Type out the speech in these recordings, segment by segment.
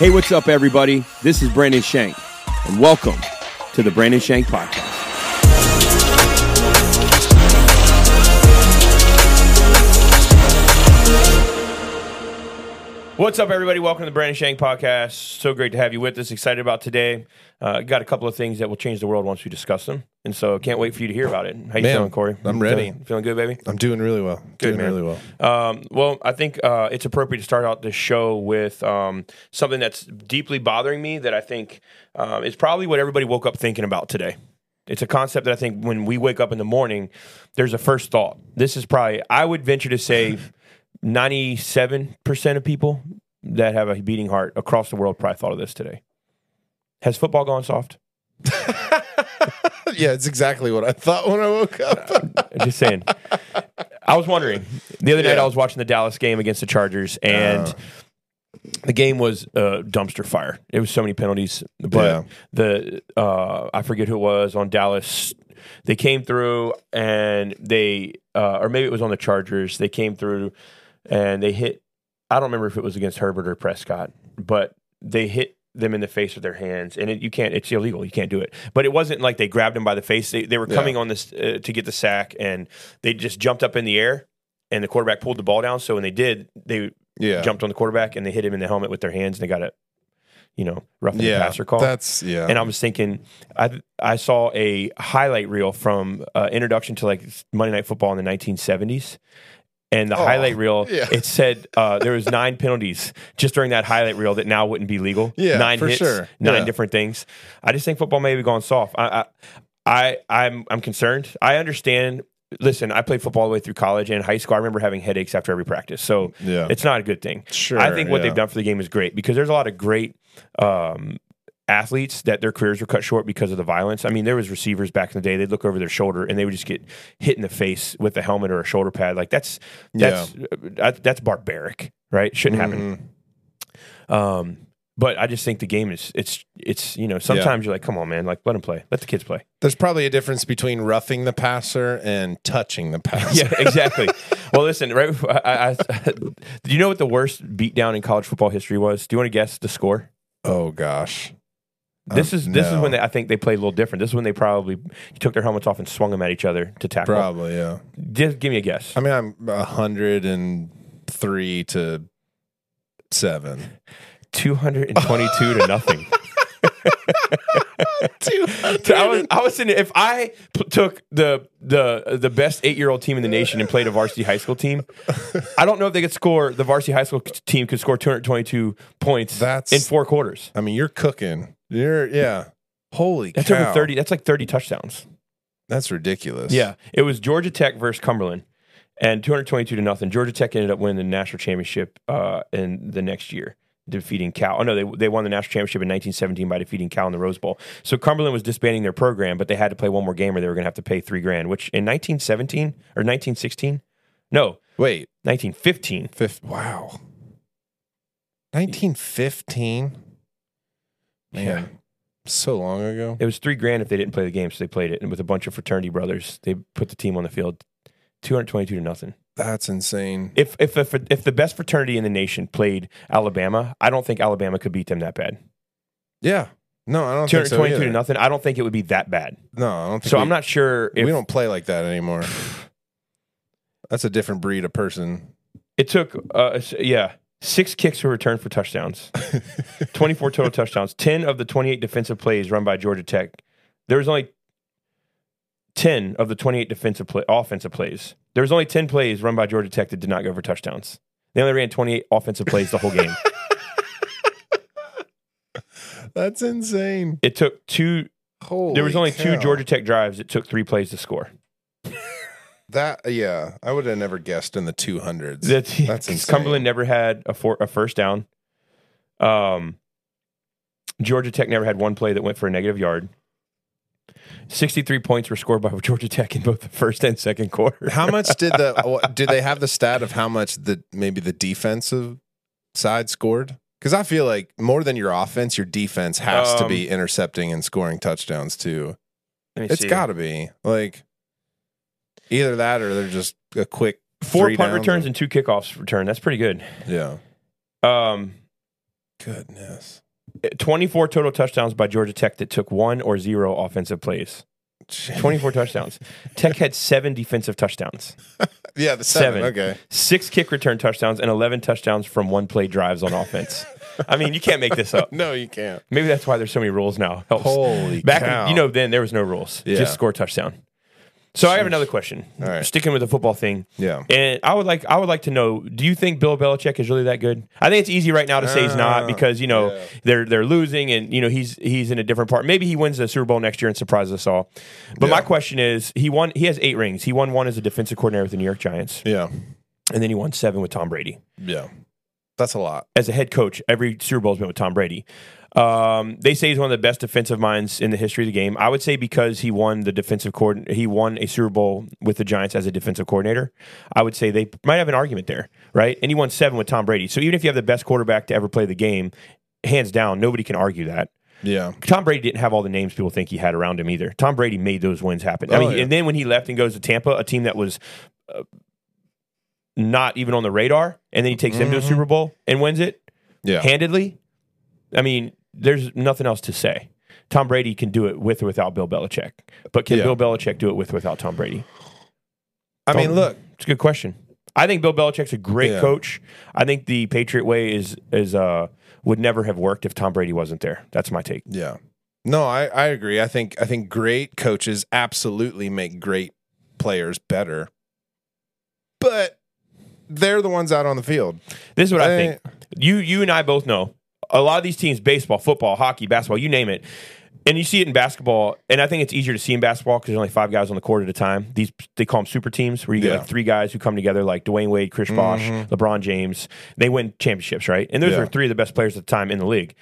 Hey, what's up, everybody? This is Brandon Shank, and welcome to the Brandon Shank Podcast. What's up, everybody? Welcome to the Brandon Shank Podcast. So great to have you with us. Excited about today. Uh, got a couple of things that will change the world once we discuss them, and so I can't wait for you to hear about it. How you Man, feeling, Corey? I'm ready. Feeling, feeling good, baby. I'm doing really well. Good, doing man. really well. Um, well, I think uh, it's appropriate to start out this show with um, something that's deeply bothering me that I think um, is probably what everybody woke up thinking about today. It's a concept that I think when we wake up in the morning, there's a first thought. This is probably, I would venture to say, 97% of people that have a beating heart across the world probably thought of this today. Has football gone soft? yeah, it's exactly what I thought when I woke up. Just saying. I was wondering. The other night Yeah. I was watching the Dallas game against the Chargers and Oh. the game was uh, dumpster fire. It was so many penalties, but Yeah. the uh, I forget who it was on Dallas. They came through and they uh, or maybe it was on the Chargers. They came through and they hit I don't remember if it was against Herbert or Prescott, but they hit them in the face with their hands, and it, you can't. It's illegal. You can't do it. But it wasn't like they grabbed him by the face. They, they were Yeah. coming on this uh, to get the sack, and they just jumped up in the air, and the quarterback pulled the ball down. So when they did, they yeah. jumped on the quarterback and they hit him in the helmet with their hands, and they got a, you know, roughing yeah. the passer call. That's yeah. And I was thinking, I I saw a highlight reel from uh, introduction to like Monday Night Football in the 1970s, and the Oh, highlight reel yeah. it said uh, there was nine penalties just during that highlight reel that now wouldn't be legal. Yeah, nine for hits, sure. nine Yeah. different things. I just think football may be going soft. I, I I I'm I'm concerned. I understand. Listen, I played football all the way through college and high school. I remember having headaches after every practice, so Yeah. it's not a good thing. Sure, I think what they've done for the game is great because there's a lot of great um, athletes that their careers were cut short because of the violence. I mean, there was receivers back in the day. They'd look over their shoulder and they would just get hit in the face with a helmet or a shoulder pad. Like that's that's uh, that's barbaric, right? Shouldn't happen. Mhm. Um, but I just think the game is it's it's you know sometimes you're like, come on, man, like let them play, let the kids play. There's probably a difference between roughing the passer and touching the passer. Yeah, exactly. well, listen, right? before- I, I, do you know what the worst beatdown in college football history was? Do you want to guess the score? Oh gosh. This Um, is this is when they, I think they played a little different. This is when they probably took their helmets off and swung them at each other to tackle. Probably yeah. Just give me a guess. I mean, I'm a hundred and three to seven. Two hundred and twenty-two to nothing. So I was I was sitting. If I p- took the the the best eight-year-old team in the nation and played a varsity high school team, I don't know if they could score. The varsity high school team could score two hundred twenty-two points That's- in four quarters. I mean, you're cooking. You're yeah. Holy That's cow. over thirty. That's like thirty touchdowns. That's ridiculous. Yeah, it was Georgia Tech versus Cumberland, and 222 to nothing. Georgia Tech ended up winning the national championship uh, in the next year, defeating Cal. Oh no, they they won the national championship in 1917 by defeating Cal in the Rose Bowl. So Cumberland was disbanding their program, but they had to play one more game, or they were going to have to pay three grand. Which in 1917 or 1916, no, Wait. 1915. Fifth. Wow. 1915. Man, Yeah. so long ago. It was three grand if they didn't play the game, so they played it, and with a bunch of fraternity brothers, they put the team on the field. 222 to nothing. That's insane. If if if, if the best fraternity in the nation played Alabama, I don't think Alabama could beat them that bad. Yeah. No, I don't Two think hundred so. twenty-two either. to nothing. I don't think it would be that bad. No, I don't think So we, I'm not sure if we don't play like that anymore. That's a different breed of person. it took. Uh, yeah, six kicks were returned for touchdowns. Twenty-four total touchdowns. Ten of the twenty-eight defensive plays run by Georgia Tech. There was only ten of the twenty-eight defensive play, offensive plays. There was only ten plays run by Georgia Tech that did not go for touchdowns. They only ran twenty-eight offensive plays the whole game. That's insane. It took two. Holy there was only two. Georgia Tech drives. It took three plays to score. That yeah, I would have never guessed in the 200s. That's, That's insane. Cumberland never had a, four, a first down. Um, Georgia Tech never had one play that went for a negative yard. 63 points were scored by Georgia Tech in both the first and second quarter. How much did the did they have the stat of how much the maybe the defensive side scored? Because I feel like more than your offense, your defense has to Um, be intercepting and scoring touchdowns too. It's got to be like either that or they're just a quick four punt returns and- and two kickoffs return. That's pretty good. yeah. Um, goodness. 24 total touchdowns by Georgia Tech that took one or zero offensive plays. 24 touchdowns. Tech had seven defensive touchdowns, Yeah, the seven. Seven. Okay. six kick return touchdowns, and 11 touchdowns from one play drives on offense. I mean, you can't make this up. No, you can't. Maybe that's why there's so many rules now. Helps. Holy Back, cow. you know, then there was no rules. Yeah. Just score touchdown. So I have another question. All right. Sticking with the football thing. Yeah. And I would like I would like to know, do you think Bill Belichick is really that good? I think it's easy right now to say he's not Uh, because, you know, yeah. they're they're losing and you know he's he's in a different part. Maybe he wins the Super Bowl next year and surprises us all. But my question is, he won he has 8 rings. He won one as a defensive coordinator with the New York Giants Yeah. and then he won 7 with Tom Brady. Yeah. That's a lot. As a head coach, every Super Bowl's been with Tom Brady. Um, they say he's one of the best defensive minds in the history of the game. I would say because he won the defensive coordinator, he won a Super Bowl with the Giants as a defensive coordinator. I would say they might have an argument there, right? And he won seven with Tom Brady. So even if you have the best quarterback to ever play the game, hands down, nobody can argue that. Yeah. Tom Brady didn't have all the names people think he had around him either. Tom Brady made those wins happen. I Oh, mean, yeah. and then when he left and goes to Tampa, a team that was uh, not even on the radar, and then he takes them to a Mhm. Super Bowl and wins it Yeah. handedly. I mean, there's nothing else to say. Tom Brady can do it with or without Bill Belichick, but can Yeah. Bill Belichick do it with or without Tom Brady? I mean, look. It's a good question. I think Bill Belichick's a great Yeah. coach. I think the Patriot way is is uh would never have worked if Tom Brady wasn't there. That's my take. Yeah. No, I, I agree. I think I think great coaches absolutely make great players better. But they're the ones out on the field. This is what I, I- think. You you and I both know a lot of these teams, baseball, football, hockey, basketball, you name it. And you see it in basketball, and I think it's easier to see in basketball because there's only five guys on the court at a time. These they call them super teams, where you get like three guys who come together, like Dwyane Wade, Chris mm-hmm. Bosh, LeBron James. They win championships, right? And those Yeah. are three of the best players at the time in the league.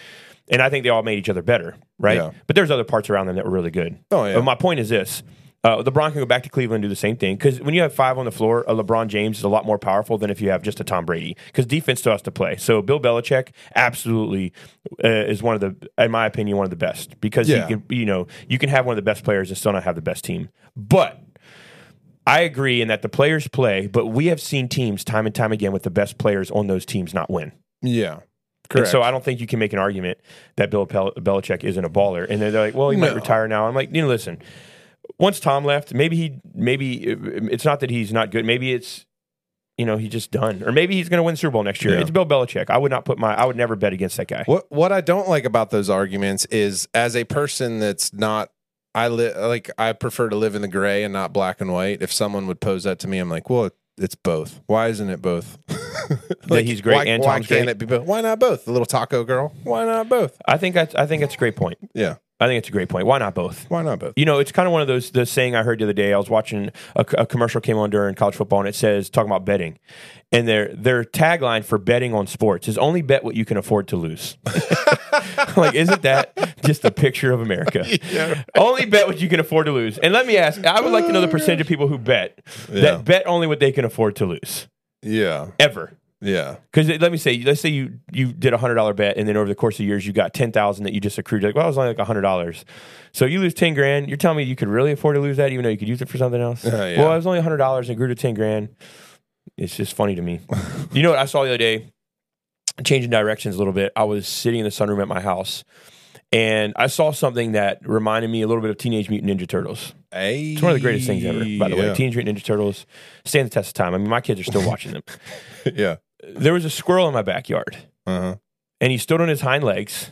And I think they all made each other better, right? Yeah. But there's other parts around them that were really good. Oh, yeah. But my point is this: uh, LeBron can go back to Cleveland and do the same thing because when you have five on the floor, a LeBron James is a lot more powerful than if you have just a Tom Brady because defense still has to play. So Bill Belichick absolutely uh, is one of the, in my opinion, one of the best because Yeah. he can, you know, you can have one of the best players and still not have the best team. But I agree in that the players play, but we have seen teams time and time again with the best players on those teams not win. Yeah. And Correct. so I don't think you can make an argument that Bill Pel- Belichick isn't a baller. And they're like, well, he might retire now. I'm like, you know, listen. Once Tom left, maybe he, maybe it's not that he's not good. Maybe it's, you know, he's just done, or maybe he's going to win the Super Bowl next year. Yeah. It's Bill Belichick. I would not put my, I would never bet against that guy. What what I don't like about those arguments is as a person that's not I li- like I prefer to live in the gray and not black and white. If someone would pose that to me, I'm like, well, it's both. Why isn't it both? That he's great Why, and why can't great? it be both? Why not both? The little taco girl. Why not both? I think that's, I think that's a great point. Yeah. I think it's a great point. Why not both? Why not both? You know, it's kind of one of those the saying I heard the other day. I was watching a, a commercial came on during college football, and it says talking about betting, and their their tagline for betting on sports is only bet what you can afford to lose. like, isn't that just a picture of America? Yeah. Only bet what you can afford to lose. And let me ask, I would like to know the percentage of people who bet Yeah. that bet only what they can afford to lose Yeah. ever. Yeah. Because let me say, let's say you you did a hundred dollar bet, and then over the course of years, you got ten thousand that you just accrued. Like, well, it was only like a hundred dollars. So you lose ten grand. You're telling me you could really afford to lose that, even though you could use it for something else? Uh, yeah. Well, it was only a hundred dollars and grew to ten grand. It's just funny to me. you know what I saw the other day? Changing directions a little bit. I was sitting in the sunroom at my house, and I saw something that reminded me a little bit of Teenage Mutant Ninja Turtles. Hey. It's one of the greatest things ever, by the way. Teenage Mutant Ninja Turtles stand the test of time. I mean, my kids are still watching them. yeah. There was a squirrel in my backyard Uh-huh. and he stood on his hind legs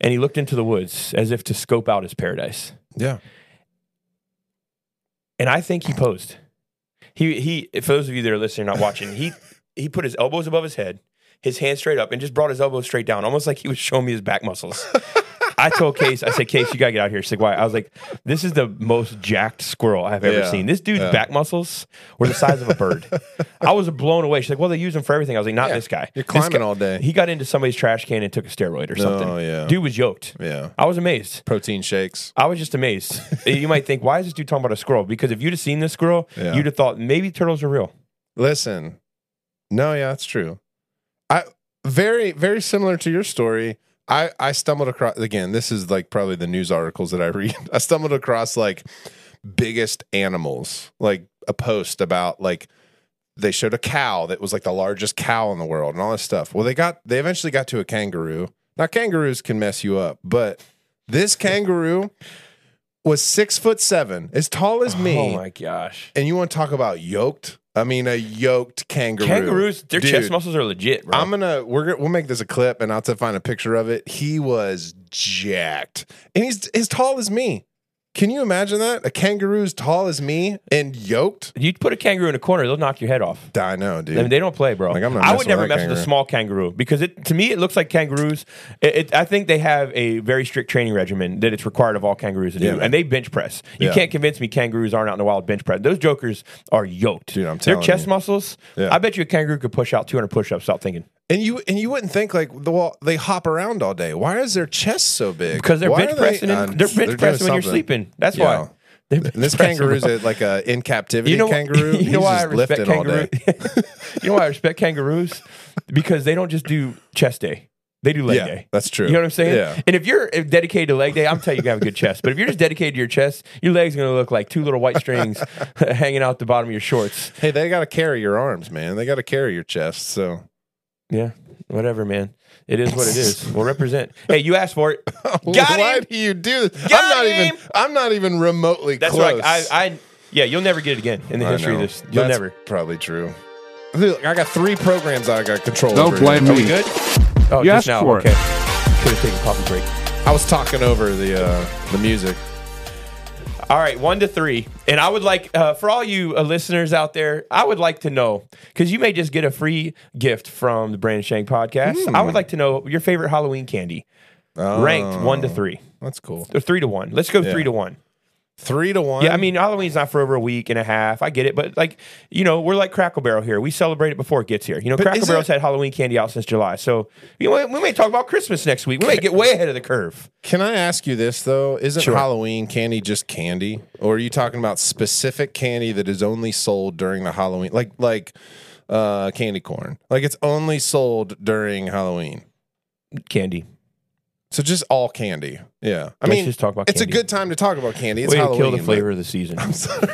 and he looked into the woods as if to scope out his paradise. Yeah. And I think he posed. He he for those of you that are listening not watching, he he put his elbows above his head, his hands straight up, and just brought his elbows straight down, almost like he was showing me his back muscles. I told Case, I said, Case, you gotta get out here. She's like, why? I was like, this is the most jacked squirrel I've ever Yeah. seen. This dude's Yeah. back muscles were the size of a bird. I was blown away. She's like, well, they use them for everything. I was like, not Yeah. this guy. You're climbing guy- all day. He got into somebody's trash can and took a steroid or oh, something. Oh, yeah. Dude was yoked. Yeah. I was amazed. Protein shakes. I was just amazed. you might think, why is this dude talking about a squirrel? Because if you'd have seen this squirrel, you'd have thought maybe turtles are real. Listen. No, yeah, that's true. I very very similar to your story. I I stumbled across again, this is like probably the news articles that I read. I stumbled across like biggest animals, like a post about like they showed a cow that was like the largest cow in the world and all this stuff. Well, they got they eventually got to a kangaroo. Now kangaroos can mess you up, but this kangaroo was six foot seven, as tall as oh me. Oh my gosh. and you want to talk about yoked? I mean, a yoked kangaroo. Kangaroos, their Dude, chest muscles are legit, bro. I'm gonna we're gonna we'll make this a clip and I'll have to find a picture of it. He was jacked, and he's as tall as me. Can you imagine that? A kangaroo as tall as me and yoked? you put a kangaroo in a corner, they'll knock your head off. I know, dude. I mean, they don't play, bro. Like, I'm not I messing would never that mess with a kangaroo. small kangaroo because it to me it looks like kangaroos. It, it, I think they have a very strict training regimen that it's required of all kangaroos to Yeah, do, man. and they bench press. You Yeah. can't convince me kangaroos aren't out in the wild bench press. Those jokers are yoked. Dude, I'm telling you Their telling chest you. muscles. Yeah. I bet you a kangaroo could push out 200 push-ups without thinking and you and you wouldn't think like the well, they hop around all day. Why is their chest so big? because they're Why bench they- pressing. uh, and, they're bench pressing when you're sleeping. That's Yeah. why. They're And this kangaroo's a, like a in captivity You know, kangaroo. You know He's why I respect all day. kangaroos? you know why I respect kangaroos? Because they don't just do chest day; they do leg Yeah, day. that's true. You know what I'm saying? Yeah. And if you're dedicated to leg day, I'm telling you, you have a good chest. But if you're just dedicated to your chest, your legs are going to look like two little white strings hanging out the bottom of your shorts. Hey, they got to carry your arms, man. They got to carry your chest. So Yeah, whatever, man. It is what it is. We'll represent. Hey, you asked for it. Got why him. do you do this? Got I'm not him. even. I'm not even remotely That's close. right. I, I, yeah, you'll never get it again in the I history of this. You'll That's never. Probably true. Look, I got three programs I got control Don't over. blame here. Are we me. good? Oh, You just asked now. for it. okay. Should have taken a coffee break. I was talking over the uh, the music. All right, one to three. And I would like, uh, for all you uh, listeners out there, I would like to know, because you may just get a free gift from the Brandon Shank podcast. I would like to know your favorite Halloween candy, ranked one to three, That's cool. or three to one. Let's go Yeah. three to one. Three to one. Yeah, I mean, Halloween's not for over a week and a half. I get it. But, like, you know, we're like Cracker Barrel here. We celebrate it before it gets here. You know, But Cracker is Barrel's it- had Halloween candy out since July. So, you know, we may talk about Christmas next week. We may get way ahead of the curve. Can I ask you this though? Isn't Sure. Halloween candy just candy, or are you talking about specific candy that is only sold during the Halloween, like like uh, candy corn? Like it's only sold during Halloween. Candy. So just all candy. Yeah, I Let's mean, just talk about it's candy. a good time to talk about candy. It's Way to Halloween. kill the but- flavor of the season. I'm sorry.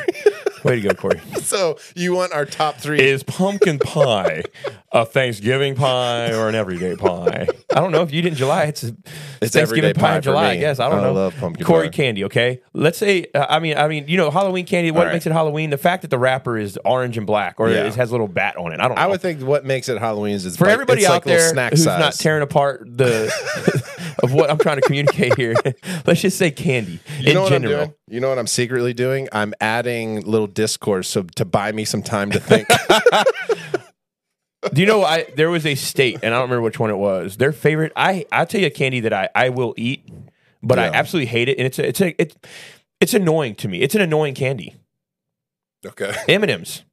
Way to go, Corey. so you want our top three? Is pumpkin pie a Thanksgiving pie or an everyday pie? I don't know if you did in July. It's, a, It's Thanksgiving pie pie in July. I guess I don't I know. love pumpkin Corey pie. candy. Okay, let's say. Uh, I mean, I mean, you know, Halloween candy. What right. makes it Halloween? The fact that the wrapper is orange and black, or Yeah. it has a little bat on it. I don't. know. I would think what makes it Halloween is it's for like- everybody out like there who's size. not tearing apart the of what I'm trying to communicate here, let's just say candy You in know what general. I'm doing? You know what I'm secretly doing? I'm adding little discourse so to buy me some time to think. Do you know I there was a state and I don't remember which one it was. Their favorite I I'll tell you a candy that I I will eat, but I absolutely hate it and it's a, it's a it's it's annoying to me. It's an annoying candy. okay. M&Ms.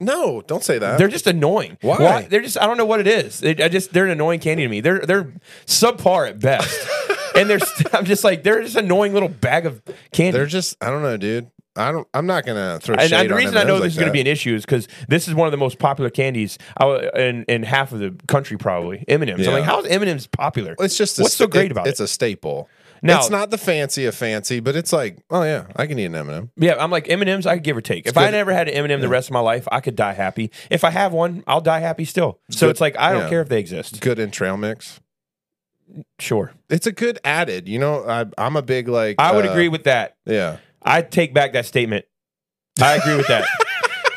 No, don't say that. They're just annoying. Why? They're just I don't know what it is. They, I just they're an annoying candy to me. They're they're subpar at best. and they're st- I'm just like they're just annoying little bag of candy. They're just I don't know, dude. I don't. I'm not gonna throw and, shade and the on reason I know like this is going to be an issue is because this is one of the most popular candies uh, in in half of the country, probably M and M's. I'm like, how is M and M's popular? It's just what's so great about it? It's a staple. Now- it's not the fancy of fancy, but it's like, oh yeah, I can eat an M&M. Yeah, I'm like M and M's. I could give or take. If I never had an M and m the rest of my life, I could die happy. If I have one, I'll die happy still. So Good. it's like I don't Yeah. care if they exist. Good in trail mix. Sure, It's a good added. You know, I, I'm a big like. I would uh, agree with that. Yeah. I take back that statement. I agree with that.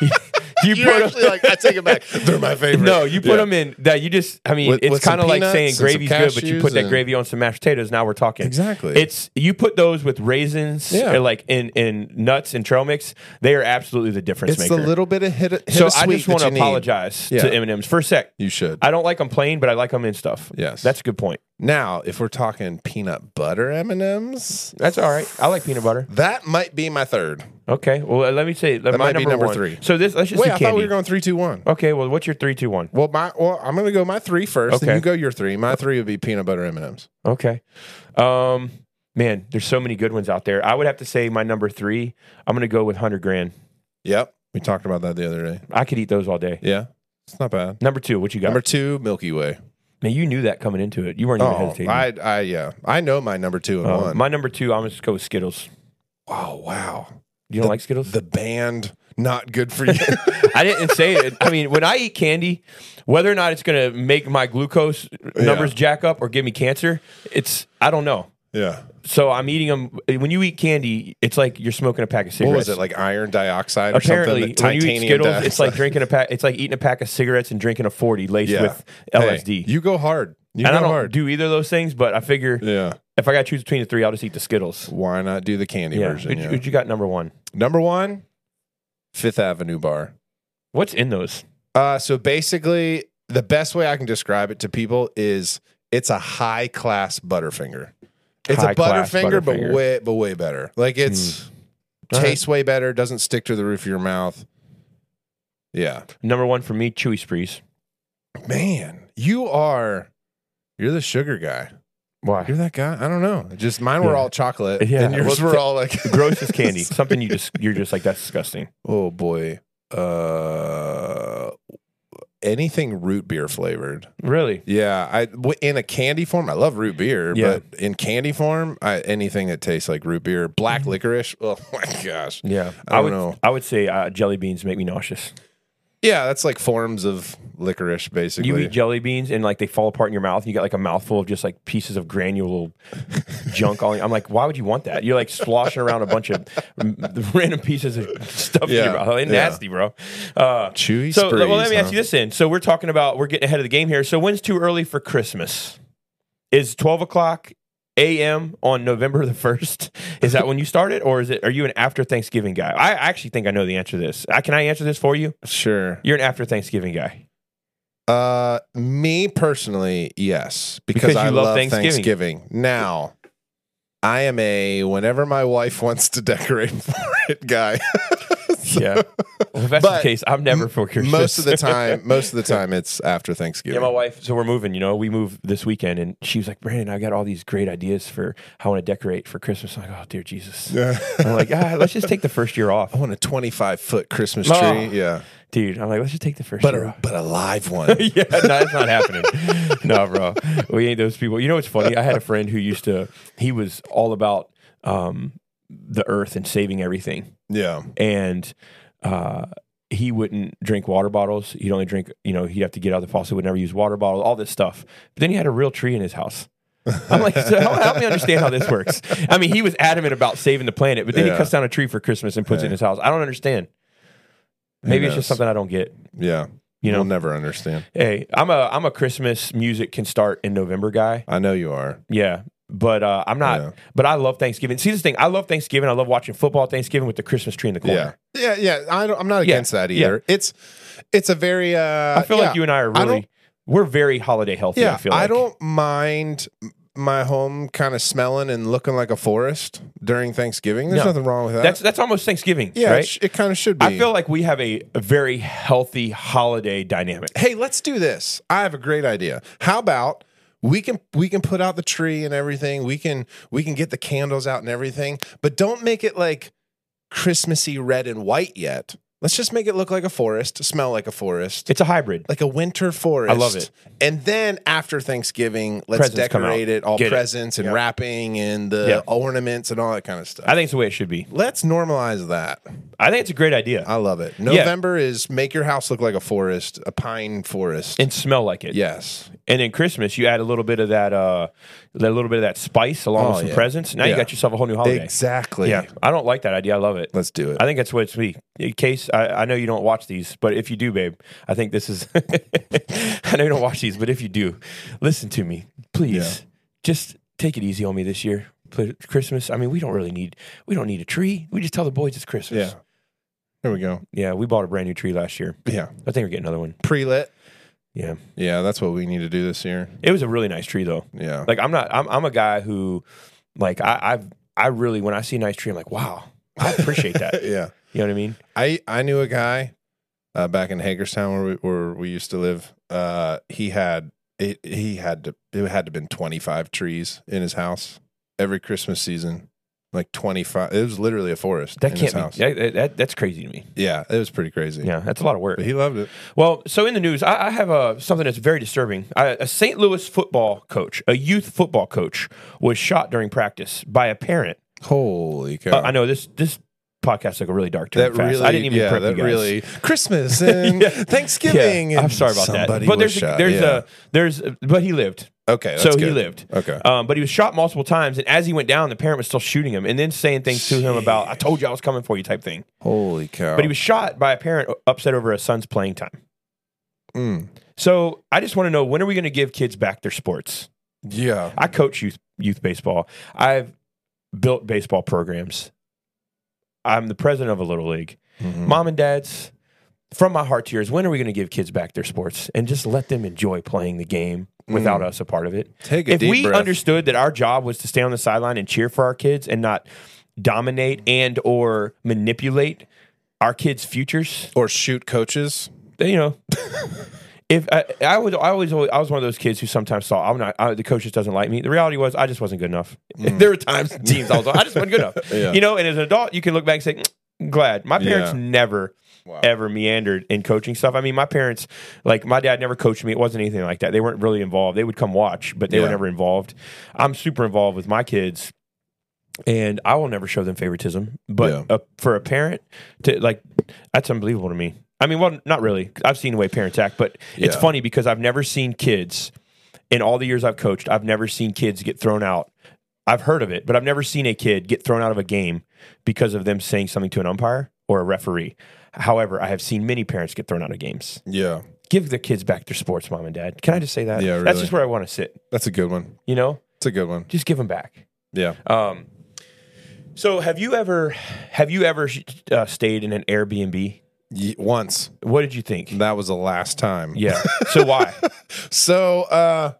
you You're put 'em- actually like, I take it back. They're my favorite. No, you put Yeah. them in that. You just, I mean, With- it's kind of like saying gravy's good, but you put that and- gravy on some mashed potatoes. Now we're talking. Exactly. It's you put those with raisins, Yeah. or like in in nuts and trail mix. They are absolutely the difference It's maker. the little bit of hit. hit so of I just want to you need. apologize Yeah. to M and M's for a sec. You should. I don't like them plain, but I like them in stuff. Yes. that's a good point. Now, if we're talking peanut butter M and M's, That's all right. I like peanut butter. that might be my third. Okay, well let me say my might be number, three. So this let's just Wait, do I candy. thought we were going three, two, one. okay, well what's your three, two, one? Well, my well, I'm gonna go my three first, Okay. and you go your three. My three would be peanut butter M and M's. Okay. Um, man, there's so many good ones out there. I would have to say my number three. I'm gonna go with hundred grand. Yep, we talked about that the other day. I could eat those all day. Yeah, it's not bad. Number two, what you got? Number two, Milky Way. Man, you knew that coming into it. You weren't even Oh, hesitating. I, I, yeah, I know my number two and Uh, one. my number two, I'm gonna just go with Skittles. oh wow, You don't like Skittles? The band not good for you. I didn't say it. I mean, when I eat candy, whether or not it's going to make my glucose numbers jack up or give me cancer, it's I don't know. Yeah. So I'm eating them. When you eat candy, it's like you're smoking a pack of What cigarettes. was it like iron dioxide or Apparently, something? when you eat Skittles, dioxide. it's like drinking a pack. It's like eating a pack of cigarettes and drinking a forty laced Yeah. with Hey, LSD. you go hard. You and go I don't hard. do either of those things, but I figure yeah. if I got to choose between the three, I'll just eat the Skittles. Why not do the candy Yeah. version? Who'd, yeah. who'd you got number one? Number one, Fifth Avenue Bar. What's in those? Uh, so basically, the best way I can describe it to people is it's a high class Butterfinger. It's a High-class Butterfinger, but way but way better. Like it's right. tastes way better. Doesn't stick to the roof of your mouth. Yeah, Number one for me, Chewy Sprees. man, you are you're the sugar guy. Why? You're that guy. I don't know. Just mine were Yeah. all chocolate, Yeah, and yours well, were all like Grossest candy. Something you just you're just like that's disgusting. Oh boy, uh, anything root beer flavored. Really? Yeah, I w- in a candy form, I love root beer, Yeah. but in candy form, I, anything that tastes like root beer, black licorice. Oh my gosh. Yeah. I don't would know. I would say uh, jelly beans make me nauseous. Yeah, that's like forms of licorice, basically. You eat jelly beans and like they fall apart in your mouth. And you get like a mouthful of just like pieces of granule junk. All I'm like, why would you want that? You're like sloshing around a bunch of random pieces of stuff in your mouth. It's yeah. nasty, bro. Uh, Chewy so well, let me ask you this then. So we're talking about we're getting ahead of the game here. So when's too early for Christmas? Is 12 o'clock a.m. on November the first? Is that when you started, or is it? Are you an after Thanksgiving guy? I actually think I know the answer to this. I, can I answer this for you? Sure. You're an after Thanksgiving guy. Uh, me personally, yes, because, Because I love love Thanksgiving. Thanksgiving. Now, I am a whenever my wife wants to decorate for it guy. Yeah. Well, if that's But the case, I'm never for Christmas. most of the time, most of the time, it's after Thanksgiving. Yeah, my wife. So we're moving. You know, we move this weekend, and she was like, "Brandon, I got all these great ideas for how I want to decorate for Christmas." I'm like, "Oh, dear Jesus!" Yeah. I'm like, ah, "Let's just take the first year off, I want a 25 foot Christmas tree. Oh. Yeah. dude." I'm like, "Let's just take the first But year a, off." but a live one. yeah, no, that's not happening. no, bro, we ain't those people. You know what's funny? I had a friend who used to. He was all about um, the earth and saving everything. yeah. and uh, he wouldn't drink water bottles. He'd only drink, you know, he'd have to get out the faucet, would never use water bottles, all this stuff. But then he had a real tree in his house. I'm like, so help, help me understand how this works. I mean, he was adamant about saving the planet, but then Yeah. he cuts down a tree for Christmas and puts it in his house. I don't understand. Maybe it's just something I don't get. Yeah. You know, We'll never understand. hey, I'm a I'm a Christmas music can start in November guy. I know you are. Yeah. But uh, I'm not. Yeah. But I love Thanksgiving. See this thing. I love Thanksgiving. I love watching football Thanksgiving with the Christmas tree in the corner. Yeah. Yeah. Yeah. I don't, I'm not Yeah. against that Yeah. either. It's, it's a very, uh, I feel yeah. like you and I are really don't- we're very holiday healthy. Yeah, I feel like. don't mind my home kind of smelling and looking like a forest during Thanksgiving. There's No. nothing wrong with that. That's that's almost Thanksgiving, yeah, right? it, sh- it kind of should be. I feel like we have a, a very healthy holiday dynamic. hey, let's do this. I have a great idea. How about we can we can put out the tree and everything. We can we can get the candles out and everything, but don't make it like Christmassy red and white yet. Let's just make it look like a forest, smell like a forest. It's a hybrid. like a winter forest. I love it. And then after Thanksgiving, let's Presents decorate it, all Get it. presents and Yeah. wrapping and the Yeah. ornaments and all that kind of stuff. I think it's the way it should be. let's normalize that. I think it's a great idea I love it. November is make your house look like a forest, a pine forest. and smell like it. yes. And then Christmas, you add a little bit of that, uh, a little bit of that spice along Oh, with some yeah. presents. Now you got yourself a whole new holiday. Exactly. Yeah, I don't like that idea. I love it. Let's do it. I think that's what it's me. In case I, I know you don't watch these, but if you do, babe, I think this is. I know you don't watch these, but if you do, listen to me, please. Just take it easy on me this year. Christmas. I mean, we don't really need. We don't need a tree. We just tell the boys it's Christmas. yeah. There we go. yeah. We bought a brand new tree last year. Yeah. I think we're getting another one. Pre lit. Yeah, Yeah, that's what we need to do this year. it was a really nice tree though. Yeah. Like I'm not. I'm, I'm a guy who, like, I, I've. I really when I see a nice tree, I'm like, wow, I appreciate that. yeah. You know what I mean? I I knew a guy uh, back in Hagerstown where we, where we used to live. Uh, he had it. He had to. It had to been twenty five trees in his house every Christmas season. Like twenty five. It was literally a forest. That in can't his house. be. That, that, that's crazy to me. Yeah, it was pretty crazy. Yeah, that's a lot of work. but he loved it. Well, so in the news, I, I have uh, something that's very disturbing. I, a St. Louis football coach, a youth football coach, was shot during practice by a parent. Holy cow! Uh, I know this. This podcast took a really dark turn. that fast. really, I didn't even yeah, prep that you guys. really Christmas and Yeah. Thanksgiving. Yeah, I'm sorry about that. But there's a, there's a there's a, but he lived. Okay, so that's he lived. Okay, Um, but he was shot multiple times, and as he went down, the parent was still shooting him, and then saying things to him about "I told you I was coming for you" type thing. holy cow! But he was shot by a parent upset over a son's playing time. Mm. So I just want to know when are we going to give kids back their sports? yeah, I coach youth youth baseball. I've built baseball programs. I'm the president of a little league. Mhm. Mom and dads, from my heart to yours, when are we going to give kids back their sports and just let them enjoy playing the game without us a part of it? Take a if deep we breath. understood that our job was to stay on the sideline and cheer for our kids and not dominate and or manipulate our kids' futures, or shoot coaches. then, you know. If I, I was, I always, I was one of those kids who sometimes thought I'm not. I, the coach just doesn't like me. The reality was, I just wasn't good enough. There were times, teams, I was, I just wasn't good enough. Mm. Yeah. You know, and as an adult, you can look back and say, "Mm, "I'm glad." My parents Yeah. never, Wow. ever meandered in coaching stuff. I mean, my parents, like my dad, never coached me. It wasn't anything like that. They weren't really involved. They would come watch, but they were never involved. I'm super involved with my kids. And I will never show them favoritism, but Yeah. uh, for a parent to like, that's unbelievable to me. I mean, well, not really. I've seen the way parents act, but it's Yeah. funny because I've never seen kids in all the years I've coached. I've never seen kids get thrown out. I've heard of it, but I've never seen a kid get thrown out of a game because of them saying something to an umpire or a referee. However, I have seen many parents get thrown out of games. Yeah, Give the kids back their sports, mom and dad. Can I just say that? Yeah, That's just where I want to sit. that's a good one. You know, It's a good one. just give them back. Yeah. Um, so have you ever have you ever uh, stayed in an Airbnb? Once What did you think? that was the last time. Yeah. So why? So, uh,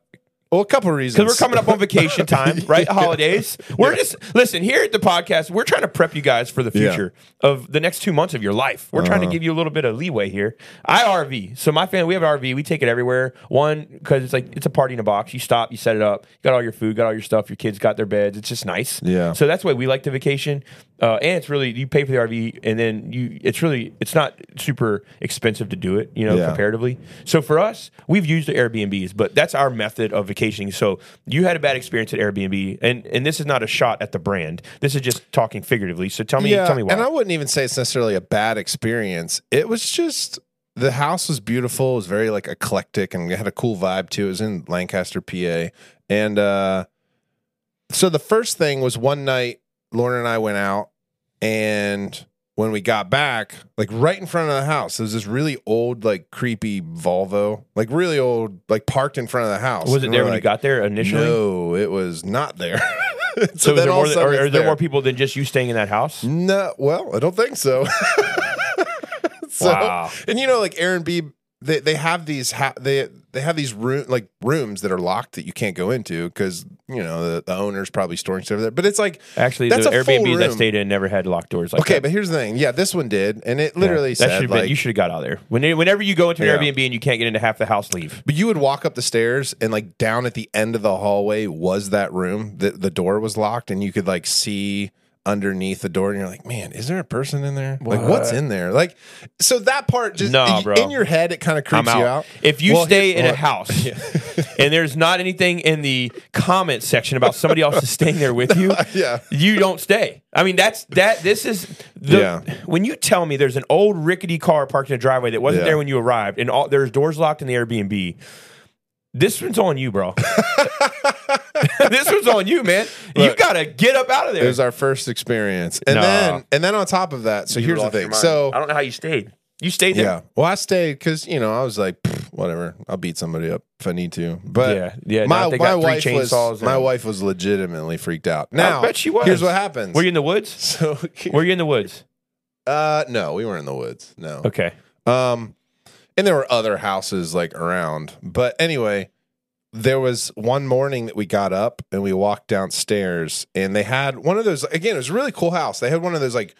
well, a couple of reasons. Because we're coming up on vacation time, right? Holidays. We're just listen here at the podcast. We're trying to prep you guys for the Yeah. future of the next two months of your life. We're trying to uh-huh. give you a little bit of leeway here. I RV, so my family we have an RV. We take it everywhere. One because it's like it's a party in a box. You stop, you set it up, you got all your food, got all your stuff. Your kids got their beds. It's just nice. Yeah. So that's why we like the vacation. Uh, and it's really you pay for the RV, and then you it's really it's not super expensive to do it. You know, Yeah. comparatively. So for us, we've used the Airbnbs, but that's our method of vacationing. So you had a bad experience at Airbnb, and and this is not a shot at the brand. This is just talking figuratively. So tell me, yeah, tell me why. and I wouldn't even say it's necessarily a bad experience. It was just the house was beautiful. It was very like eclectic and it had a cool vibe too. It was in Lancaster, PA, and uh, so the first thing was one night Lauren and I went out, and when we got back, like right in front of the house, there was this really old, like creepy Volvo, like really old, like parked in front of the house. was it And there when you got there initially? No, it was not there. so So, then there all more than, are, are there there. more people than just you staying in that house? No, well, I don't think so. so, Wow. and you know, like Airbnb, they they have these ha- they they have these room like rooms that are locked that you can't go into because you know the, the owner's probably storing stuff there. But it's like Actually, That's the a full Airbnbs stayed in never had locked doors like okay, that. but here's the thing. Yeah, this one did, and it literally Yeah. that said should have been. like, You should have got out there. When, whenever you go into an Yeah. Airbnb and you can't get into half the house, leave. But you would walk up the stairs and like down at the end of the hallway was that room. The the door was locked and you could like see underneath the door and you're like, man, is there a person in there? Like what's in there? Like so that part just Nah, bro. in your head it kind of creeps out. you out. If you Well, stay in a house and there's not anything in the comment section about somebody else is staying there with you, Yeah. you don't stay. I mean, that's that. This is the Yeah. when you tell me there's an old rickety car parked in a driveway that wasn't Yeah. there when you arrived, and all there's doors locked in the Airbnb. This one's on you, bro. this was on you, man. you gotta get up out of there. It was our first experience. And Nah. then and then on top of that, so You here's the thing. So I don't know how you stayed. You stayed there. yeah. Well, I stayed because you know I was like, whatever, I'll beat somebody up if I need to. But Yeah, yeah, my now my wife was chainsaws my wife was legitimately freaked out. Now, I bet she was. Here's what happens. Were you in the woods? so Were you in the woods? uh no, we weren't in the woods. No. Okay. Um, and there were other houses like around. But anyway, there was one morning that we got up and we walked downstairs, and they had one of those. Again, it was a really cool house. They had one of those like.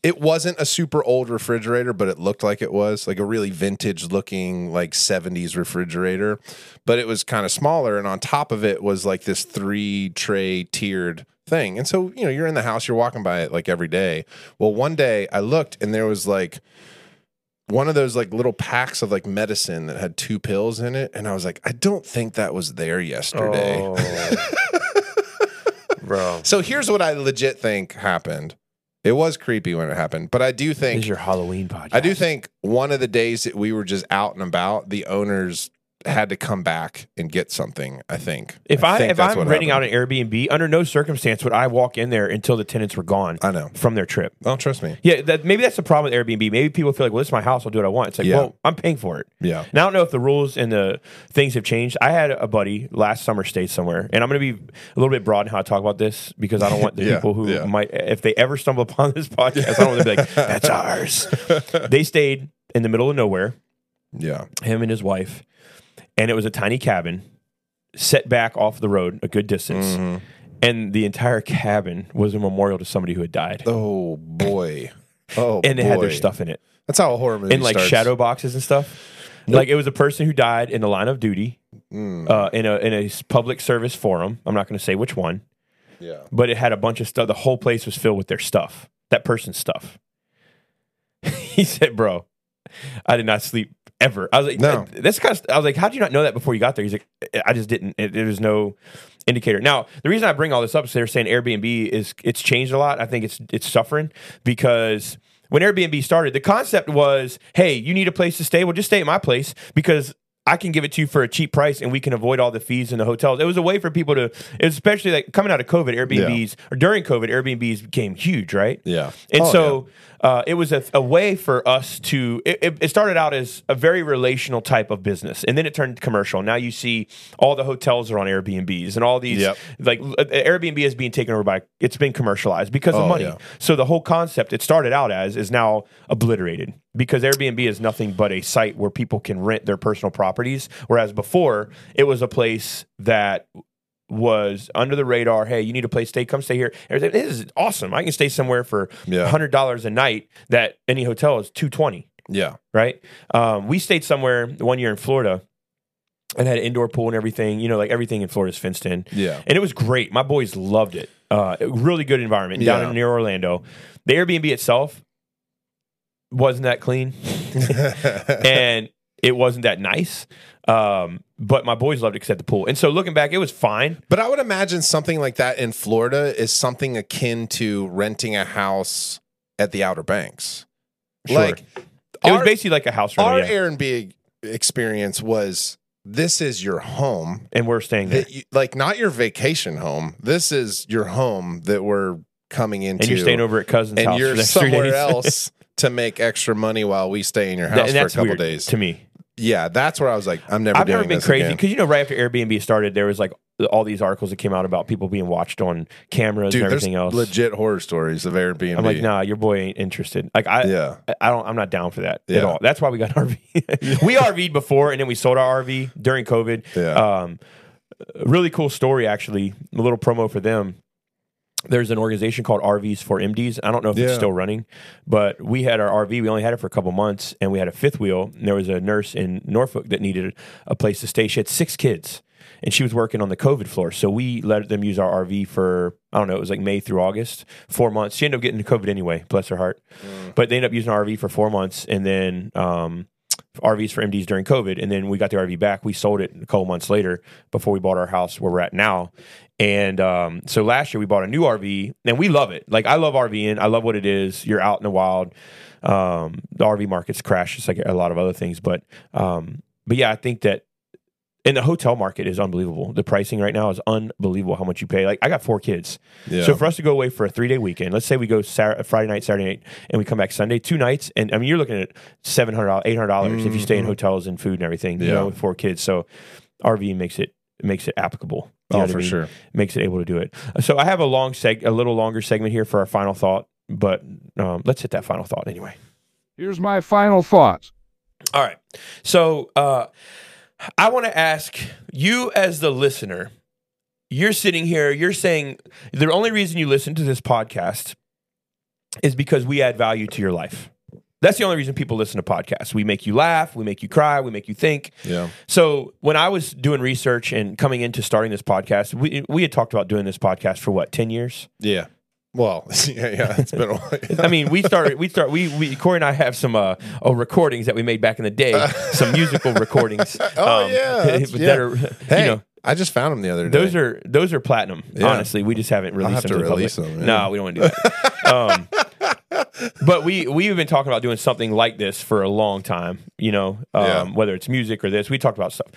It wasn't a super old refrigerator, but it looked like it was like a really vintage looking like 70s refrigerator, but it was kind of smaller and on top of it was like this three tray tiered thing. And so, you know, you're in the house, you're walking by it like every day. Well, one day I looked and there was like one of those like little packs of like medicine that had two pills in it and I was like, I don't think that was there yesterday. Oh. bro. So here's what I legit think happened. It was creepy when it happened, but I do This think is your Halloween podcast. I do think one of the days that we were just out and about, the owners had to come back and get something. I think. if I, think if I'm renting out an Airbnb, under no circumstance would I walk in there until the tenants were gone I know. from their trip. Oh, trust me. Yeah, that, maybe that's the problem with Airbnb. Maybe people feel like, well, this is my house. I'll do what I want. It's like, Yeah. well, I'm paying for it. Yeah. And I don't know if the rules and the things have changed. I had a buddy last summer stayed somewhere, and I'm going to be a little bit broad in how I talk about this because I don't want the Yeah, people who yeah. might, if they ever stumble upon this podcast, I don't want to be like, that's ours. they stayed in the middle of nowhere, Yeah. him and his wife, and it was a tiny cabin set back off the road a good distance. Mm-hmm. And the entire cabin was a memorial to somebody who had died. Oh boy. Oh, and they had their stuff in it. That's how a horror movie in like starts. shadow boxes and stuff. Like it was a person who died in the line of duty Mm. uh, in a in a public service forum. I'm not going to say which one, Yeah. but it had a bunch of stuff. The whole place was filled with their stuff, that person's stuff. he said, "Bro, I did not sleep ever." I was like, No. "That's kind of." I was like, "How did you not know that before you got there?" He's like, "I just didn't. It, there was no indicator." Now, the reason I bring all this up is they're saying Airbnb is it's changed a lot. I think it's it's suffering because when Airbnb started, the concept was, "Hey, you need a place to stay. Well, just stay at my place because." I can give it to you for a cheap price, and we can avoid all the fees in the hotels. It was a way for people to, especially like coming out of COVID, Airbnbs or during COVID, Airbnbs became huge, right? Yeah. And Oh, so uh, it was a, a way for us to. It, it- it started out as a very relational type of business, and then it turned commercial. Now you see all the hotels are on Airbnbs, and all these Yep. like uh, Airbnb is being taken over by. It's been commercialized because of Oh, money. yeah. So the whole concept it started out as is now obliterated because Airbnb is nothing but a site where people can rent their personal properties, whereas before it was a place that was under the radar. Hey, you need a place to stay? Come stay here. Like, This is awesome. I can stay somewhere for Yeah. hundred dollars a night. That any hotel is two twenty. Yeah. Right. Um, we stayed somewhere one year in Florida and had an indoor pool and everything. You know, like everything in Florida is fenced in. Yeah. And it was great. My boys loved it. Uh, really good environment down Yeah. in near Orlando. The Airbnb itself wasn't that clean, and it wasn't that nice. Um, but my boys loved it because at the pool. And so looking back, it was fine. But I would imagine something like that in Florida is something akin to renting a house at the Outer Banks. Sure. Like It was basically like a house rental, our yeah. Airbnb experience was this is your home and we're staying there. you, like not your vacation home. This is your home that we're coming into, And you're staying over at cousin's and house you're next three somewhere else to make extra money while we stay in your house and for a couple days. to me. Yeah, that's where I was like, I'm never. I've doing never been crazy because you know right after Airbnb started, there was like all these articles that came out about people being watched on cameras Dude, and everything else. legit horror stories of Airbnb. I'm like, nah, your boy ain't interested. Like I, Yeah. I don't. I'm not down for that at all. That's why we got RV. we RV'd before, and then we sold our RV during COVID. Yeah. Um, really cool story, actually. A little promo for them. There's an organization called RVs for MDs. I don't know if it's still running, but we had our RV. We only had it for a couple months, and we had a fifth wheel. And there was a nurse in Norfolk that needed a place to stay. She had six kids, and she was working on the COVID floor. So we let them use our RV for I don't know. It was like May through August, four months. She ended up getting COVID anyway. Bless her heart. But they ended up using our RV for four months, and then um, RVs for MDs during COVID, and then we got the RV back. We sold it a couple months later before we bought our house where we're at now. And um, so last year we bought a new RV, and we love it. Like I love RVing. I love what it is. You're out in the wild. Um, the RV market's crashed, just like a lot of other things. But um, but yeah, I think that. And the hotel market is unbelievable. The pricing right now is unbelievable. How much you pay? Like I got four kids, Yeah. so for us to go away for a three day weekend, let's say we go Sar- Friday night, Saturday night, and we come back Sunday, two nights, and I mean you're looking at seven hundred dollars, eight hundred dollars if you stay in hotels and food and everything. You Mm-hmm. Yeah. know, with four kids, so RV makes it makes it applicable. You oh, what I for mean? sure. makes it able to do it. So I have a long seg, a little longer segment here for our final thought, but um, let's hit that final thought anyway. Here's my final thoughts. All right. So uh, I want to ask you, as the listener, you're sitting here, you're saying the only reason you listen to this podcast is because we add value to your life. That's the only reason people listen to podcasts. We make you laugh, we make you cry, we make you think. Yeah. So when I was doing research and coming into starting this podcast, we we had talked about doing this podcast for what ten years. Yeah. Well, yeah, yeah. It's been a while. I mean, we started. We start. We we Corey and I have some uh, uh recordings that we made back in the day, some musical recordings. Oh, um, yeah, that yeah. are hey, you know I just found them the other day. those are those are platinum. Yeah. Honestly, we just haven't released them to to release public. them, yeah. No, we don't want to do that. um, but we we've been talking about doing something like this for a long time. You know, um, Yeah. whether it's music or this, we talked about stuff.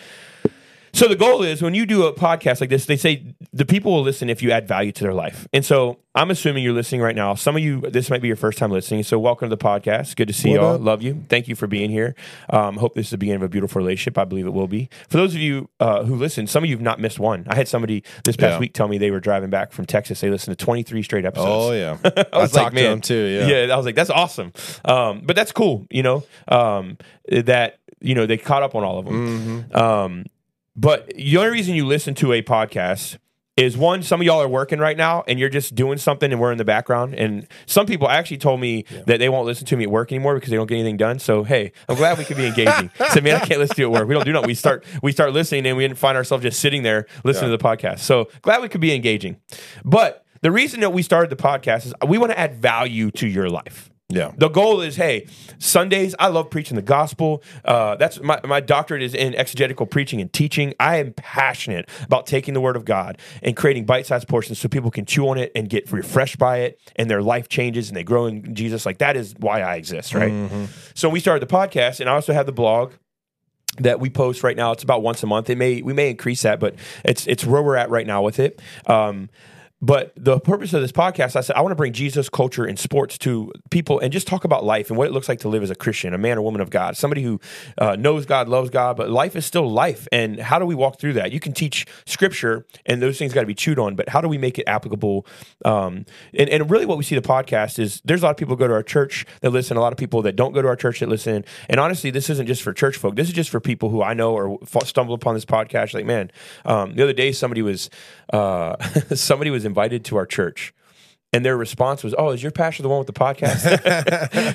So the goal is when you do a podcast like this, they say the people will listen if you add value to their life. And so I'm assuming you're listening right now. Some of you, this might be your first time listening. So welcome to the podcast. Good to see What y'all. up? Love you. Thank you for being here. Um, hope this is the beginning of a beautiful relationship. I believe it will be. For those of you uh, who listen, some of you have not missed one. I had somebody this past Yeah. week tell me they were driving back from Texas. They listened to 23 straight episodes. Oh yeah, I was like, talked man, to him too. Yeah, yeah. I was like, that's awesome. Um, but that's cool, you know, um, that, you know, they caught up on all of them. Mhm. Um, but the only reason you listen to a podcast is one, some of y'all are working right now and you're just doing something and we're in the background. And some people actually told me that they won't listen to me at work anymore because they don't get anything done. So, hey, I'm glad we can be engaging. so, man, I can't listen to you at work. We don't do nothing. We start, we start listening and we didn't find ourselves just sitting there listening to the podcast. So, glad we could be engaging. But the reason that we started the podcast is we want to add value to your life. Yeah. The goal is, hey, Sundays, I love preaching the gospel. Uh, that's my, my doctorate is in exegetical preaching and teaching. I am passionate about taking the word of God and creating bite-sized portions so people can chew on it and get refreshed by it and their life changes and they grow in Jesus. Like that is why I exist, right? So we started the podcast and I also have the blog that we post right now. It's about once a month. It may we may increase that, but it's it's where we're at right now with it. Um, but the purpose of this podcast, I said, I want to bring Jesus, culture, and sports to people and just talk about life and what it looks like to live as a Christian, a man or woman of God, somebody who uh, knows God, loves God, but life is still life. And how do we walk through that? You can teach scripture, and those things got to be chewed on, but how do we make it applicable? Um, and, and really, what we see the podcast is there's a lot of people go to our church that listen, a lot of people that don't go to our church that listen. And honestly, this isn't just for church folk. This is just for people who I know or stumble upon this podcast. Like, man, um, the other day somebody was uh, somebody was invited to our church. And their response was, "Oh, is your pastor the one with the podcast?"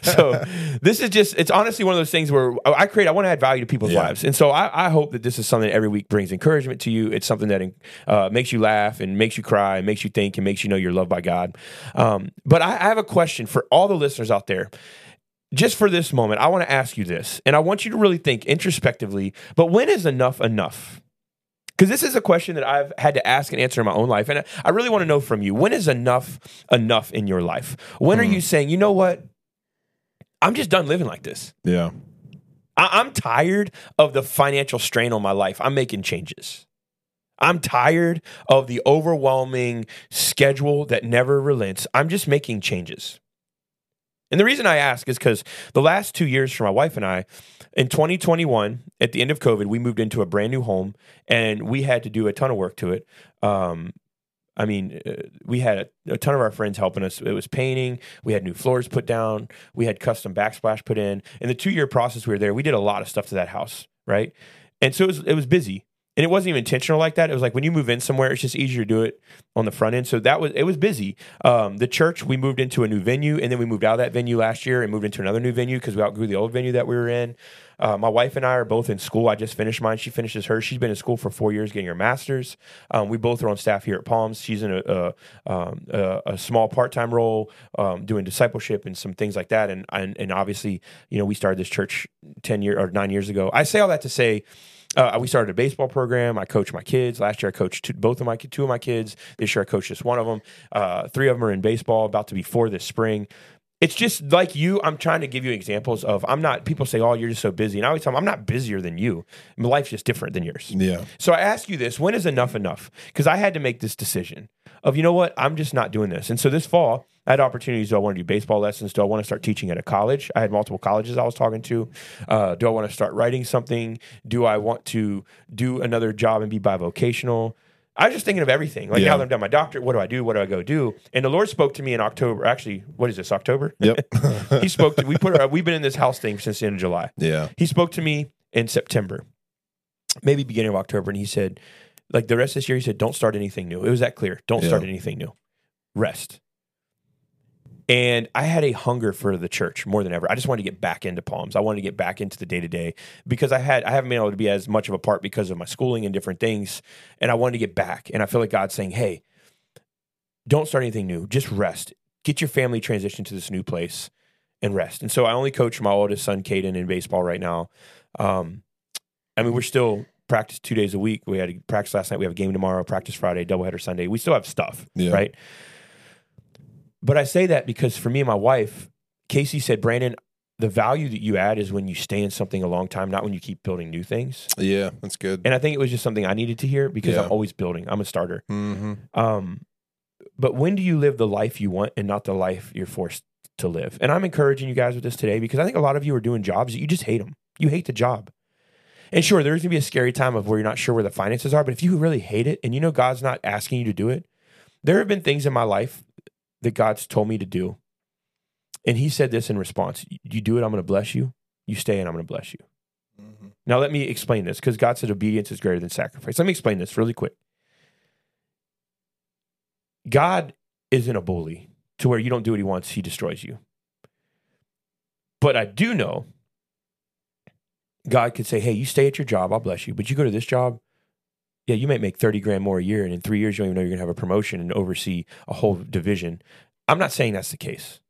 so this is just—it's honestly one of those things where I create. I want to add value to people's Yeah. lives, and so I, I hope that this is something that every week brings encouragement to you. It's something that uh, makes you laugh and makes you cry, and makes you think, and makes you know you're loved by God. Um, but I, I have a question for all the listeners out there just for this moment, I want to ask you this, and I want you to really think introspectively. But when is enough enough? Because this is a question that I've had to ask and answer in my own life, and I, I really want to know from you: when is enough enough in your life? When are you mm. saying, you know what? I'm just done living like this. Yeah. I, I'm tired of the financial strain on my life. I'm making changes. I'm tired of the overwhelming schedule that never relents. I'm just making changes. And the reason I ask is because the last two years for my wife and I, in 2021, at the end of COVID, we moved into a brand new home and we had to do a ton of work to it. Um, I mean, uh, we had a, ton of our friends helping us. It was painting. We had new floors put down. We had custom backsplash put in. In the two year process we were there, we did a lot of stuff to that house, right? And so it was, it was busy. And it wasn't even intentional like that. It was like when you move in somewhere, it's just easier to do it on the front end. So that was it was busy. Um, the church we moved into a new venue, and then we moved out of that venue last year and moved into another new venue because we outgrew the old venue that we were in. Uh, my wife and I are both in school. I just finished mine. She finishes hers. She's been in school for four years, getting her master's. Um, we both are on staff here at Palms. She's in a a, um, a, a small part time role, um, doing discipleship and some things like that. And, and and obviously, you know, we started this church ten year or nine years ago. I say all that to say. Uh, we started a baseball program. I coach my kids. Last year, I coached two, both of my two of my kids. This year, I coached just one of them. Uh, three of them are in baseball. About to be four this spring. It's just like you. I'm trying to give you examples of. I'm not. People say, "Oh, you're just so busy," and I always tell them, "I'm not busier than you. My life's just different than yours." Yeah. So I ask you this: When is enough enough? Because I had to make this decision of, you know what, I'm just not doing this. And so this fall, I had opportunities. Do I want to do baseball lessons? Do I want to start teaching at a college? I had multiple colleges I was talking to. Uh, do I want to start writing something? Do I want to do another job and be bivocational? I was just thinking of everything. Like Yeah. now that I'm done my doctorate, what do I do? What do I go do? And the Lord spoke to me in October. Actually, what is this? October? Yep. he spoke to. We put. We've been in this house thing since the end of July. yeah. He spoke to me in September, maybe beginning of October, and he said, like the rest of this year, he said, don't start anything new. It was that clear. Don't start anything new. Rest. And I had a hunger for the church more than ever. I just wanted to get back into Palms. I wanted to get back into the day to day because I had I haven't been able to be as much of a part because of my schooling and different things. And I wanted to get back. And I feel like God's saying, Hey, don't start anything new. Just rest. Get your family transition to this new place and rest. And so I only coach my oldest son, Caden, in baseball right now. Um, I mean, we're still practice two days a week. We had a practice last night. We have a game tomorrow, practice Friday, doubleheader Sunday. We still have stuff, Yeah. right? But I say that because for me and my wife, Casey said, Brandon, the value that you add is when you stay in something a long time, not when you keep building new things. Yeah, that's good. And I think it was just something I needed to hear because Yeah. I'm always building. I'm a starter. hmm Um, but when do you live the life you want and not the life you're forced to live? And I'm encouraging you guys with this today because I think a lot of you are doing jobs that you just hate them. You hate the job. And sure, there's gonna be a scary time of where you're not sure where the finances are. But if you really hate it and you know God's not asking you to do it, there have been things in my life that God's told me to do. And He said this in response: "You do it, I'm gonna bless you. You stay, and I'm gonna bless you." Mm-hmm. Now, let me explain this because God said obedience is greater than sacrifice. Let me explain this really quick. God isn't a bully to where you don't do what he wants, he destroys you. But I do know God could say, hey, you stay at your job, I'll bless you. But you go to this job, yeah, you might make 30 grand more a year. And in three years, you don't even know you're going to have a promotion and oversee a whole division. I'm not saying that's the case,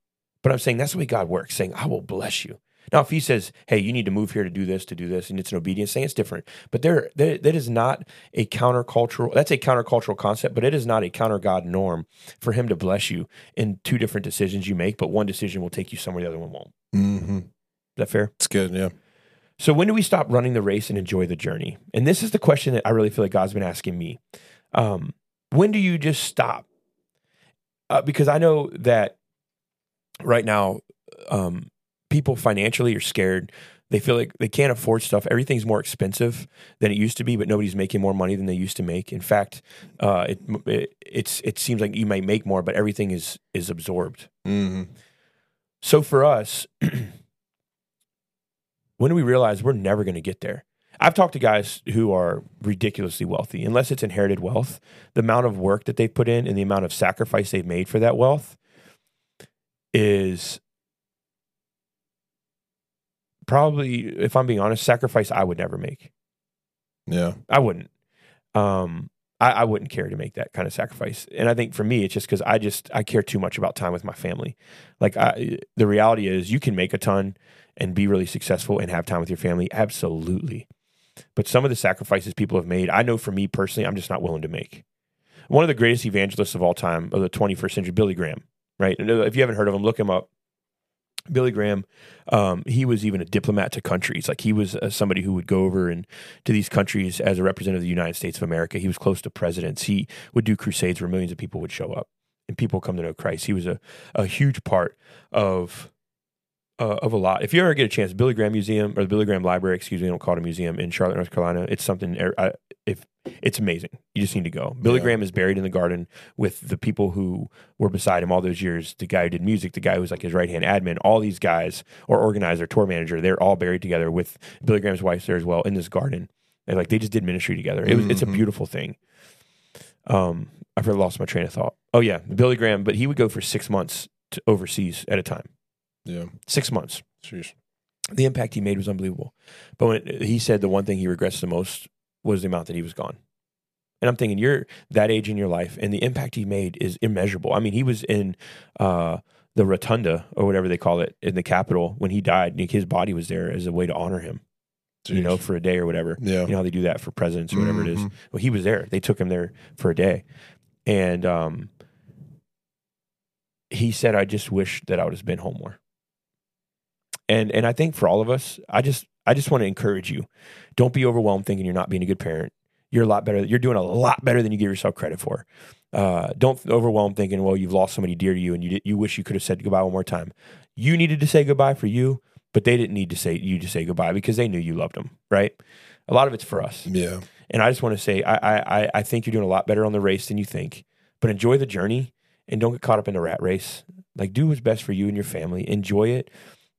but I'm saying that's the way God works, saying, I will bless you. Now, if he says, hey, you need to move here to do this, to do this, and it's an obedience thing, it's different. But there, there that is not a countercultural, that's a countercultural concept, but it is not a counter God norm for him to bless you in two different decisions you make, but one decision will take you somewhere, the other one won't. hmm Is that fair? It's good. Yeah. So when do we stop running the race and enjoy the journey? And this is the question that I really feel like God's been asking me. Um, when do you just stop? Uh, because I know that right now, um, people financially are scared. They feel like they can't afford stuff. Everything's more expensive than it used to be, but nobody's making more money than they used to make. In fact, uh, it, it it's it seems like you might make more, but everything is is absorbed. hmm So for us, when do we realize we're never going to get there? I've talked to guys who are ridiculously wealthy, unless it's inherited wealth. The amount of work that they've put in and the amount of sacrifice they've made for that wealth is probably, if I'm being honest, sacrifice I would never make. Yeah. I wouldn't. Um, I, I wouldn't care to make that kind of sacrifice. And I think for me, it's just because I just I care too much about time with my family. Like I, the reality is, you can make a ton and be really successful and have time with your family, absolutely. But some of the sacrifices people have made, I know for me personally, I'm just not willing to make. One of the greatest evangelists of all time of the 21st century, Billy Graham. Right? And if you haven't heard of him, look him up. Billy Graham, um, he was even a diplomat to countries. Like he was uh, somebody who would go over and to these countries as a representative of the United States of America. He was close to presidents. He would do crusades where millions of people would show up and people come to know Christ. He was a, a huge part of uh, of a lot. If you ever get a chance, Billy Graham Museum or the Billy Graham Library, excuse me, I don't call it a museum in Charlotte, North Carolina. It's something. er, I, if it's amazing, you just need to go. Billy Yeah. Graham is buried in the garden with the people who were beside him all those years. The guy who did music, the guy who was like his right hand admin, all these guys or organizer, tour manager, they're all buried together with Billy Graham's wife there as well in this garden. And like they just did ministry together. It was it's a Mhm. beautiful thing. Um, I've lost my train of thought. Oh yeah, Billy Graham, but he would go for six months to overseas at a time. Yeah. Six months Sheesh. the impact he made was unbelievable. But when he said the one thing he regrets the most was the amount that he was gone. And I'm thinking, you're that age in your life, and the impact he made is immeasurable. I mean, he was in uh, the rotunda or whatever they call it in the Capitol when he died. His body was there as a way to honor him, you know, for a day or whatever. Yeah. You know how they do that for presidents or whatever it is. Mhm. Well, he was there. They took him there for a day, and um, he said, "I just wish that I would have been home more." And and I think for all of us, I just I just want to encourage you: don't be overwhelmed thinking you're not being a good parent. You're a lot better. You're doing a lot better than you give yourself credit for. Uh, don't overwhelm thinking, well, you've lost somebody dear to you, and you you wish you could have said goodbye one more time. You needed to say goodbye for you, but they didn't need to say you to say goodbye because they knew you loved them. Right? A lot of it's for us. Yeah. And I just want to say, I, I, I- I think you're doing a lot better on the race than you think. But enjoy the journey and don't get caught up in the rat race. Like, do what's best for you and your family. Enjoy it.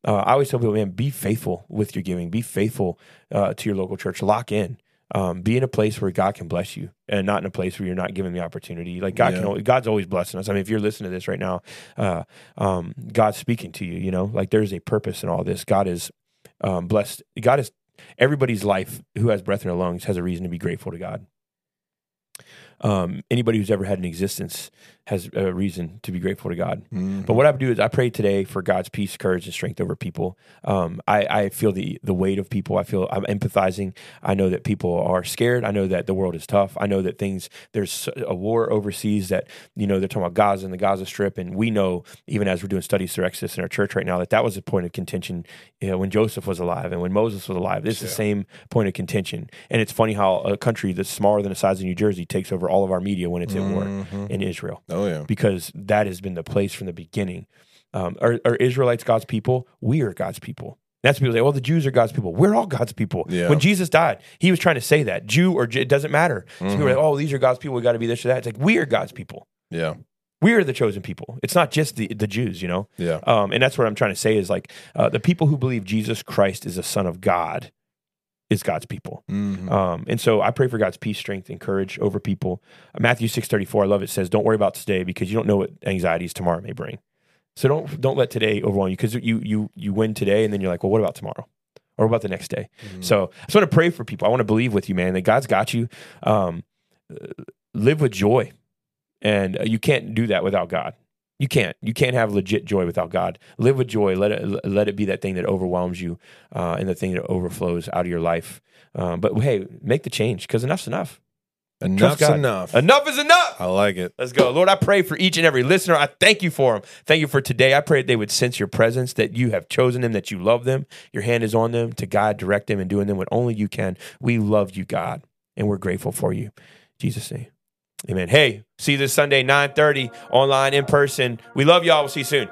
Uh, I always tell people, man, be faithful with your giving. Be faithful uh, to your local church. Lock in. Um, be in a place where God can bless you, and not in a place where you're not given the opportunity. Like God Yeah. can, God's always blessing us. I mean, if you're listening to this right now, uh, um, God's speaking to you. You know, like there's a purpose in all this. God is um, blessed. God is everybody's life who has breath in their lungs has a reason to be grateful to God. um, anybody who's ever had an existence has a reason to be grateful to God. Mm-hmm. But what I do is I pray today for God's peace, courage, and strength over people. Um, I, I feel the the weight of people. I feel I'm empathizing. I know that people are scared. I know that the world is tough. I know that things there's a war overseas that you know they're talking about Gaza and the Gaza Strip, and we know even as we're doing studies through Exodus in our church right now that that was a point of contention you know, when Joseph was alive and when Moses was alive. It's the same point of contention. And it's funny how a country that's smaller than the size of New Jersey takes over all of our media when it's at war in Israel Oh yeah. because that has been the place from the beginning. Um, are, are Israelites God's people? We are God's people. That's people say, well, the Jews are God's people. We're all God's people. Yeah. When Jesus died, he was trying to say that Jew or it doesn't matter. So people are like, oh, these are God's people. We got to be this or that. It's like we are God's people. Yeah. We are the chosen people. It's not just the the Jews, you know. Yeah. Um, and that's what I'm trying to say is like uh, the people who believe Jesus Christ is the Son of God is God's people. Mhm. Um, and so I pray for God's peace, strength, and courage over people. Matthew six thirty four, I love it. Says, "Don't worry about today because you don't know what anxieties tomorrow may bring." So don't don't let today overwhelm you because you you you win today and then you're like, well, what about tomorrow? Or what about the next day? So I just want to pray for people. I want to believe with you, man, that God's got you. Um, uh, live with joy, and uh, you can't do that without God. You can't. You can't have legit joy without God. Live with joy. Let it let it be that thing that overwhelms you, uh, and the thing that overflows out of your life. Um, but hey, make the change because enough's enough. Enough's enough. Enough is enough. I like it. Let's go. Lord, I pray for each and every listener. I thank you for them. Thank you for today. I pray that they would sense your presence, that you have chosen them, that you love them. Your hand is on them to guide, direct them, and doing them what only you can. We love you, God, and we're grateful for you. Jesus' name. Amen. Hey, see you this Sunday, 9:30, online, in person. We love y'all. We'll see you soon.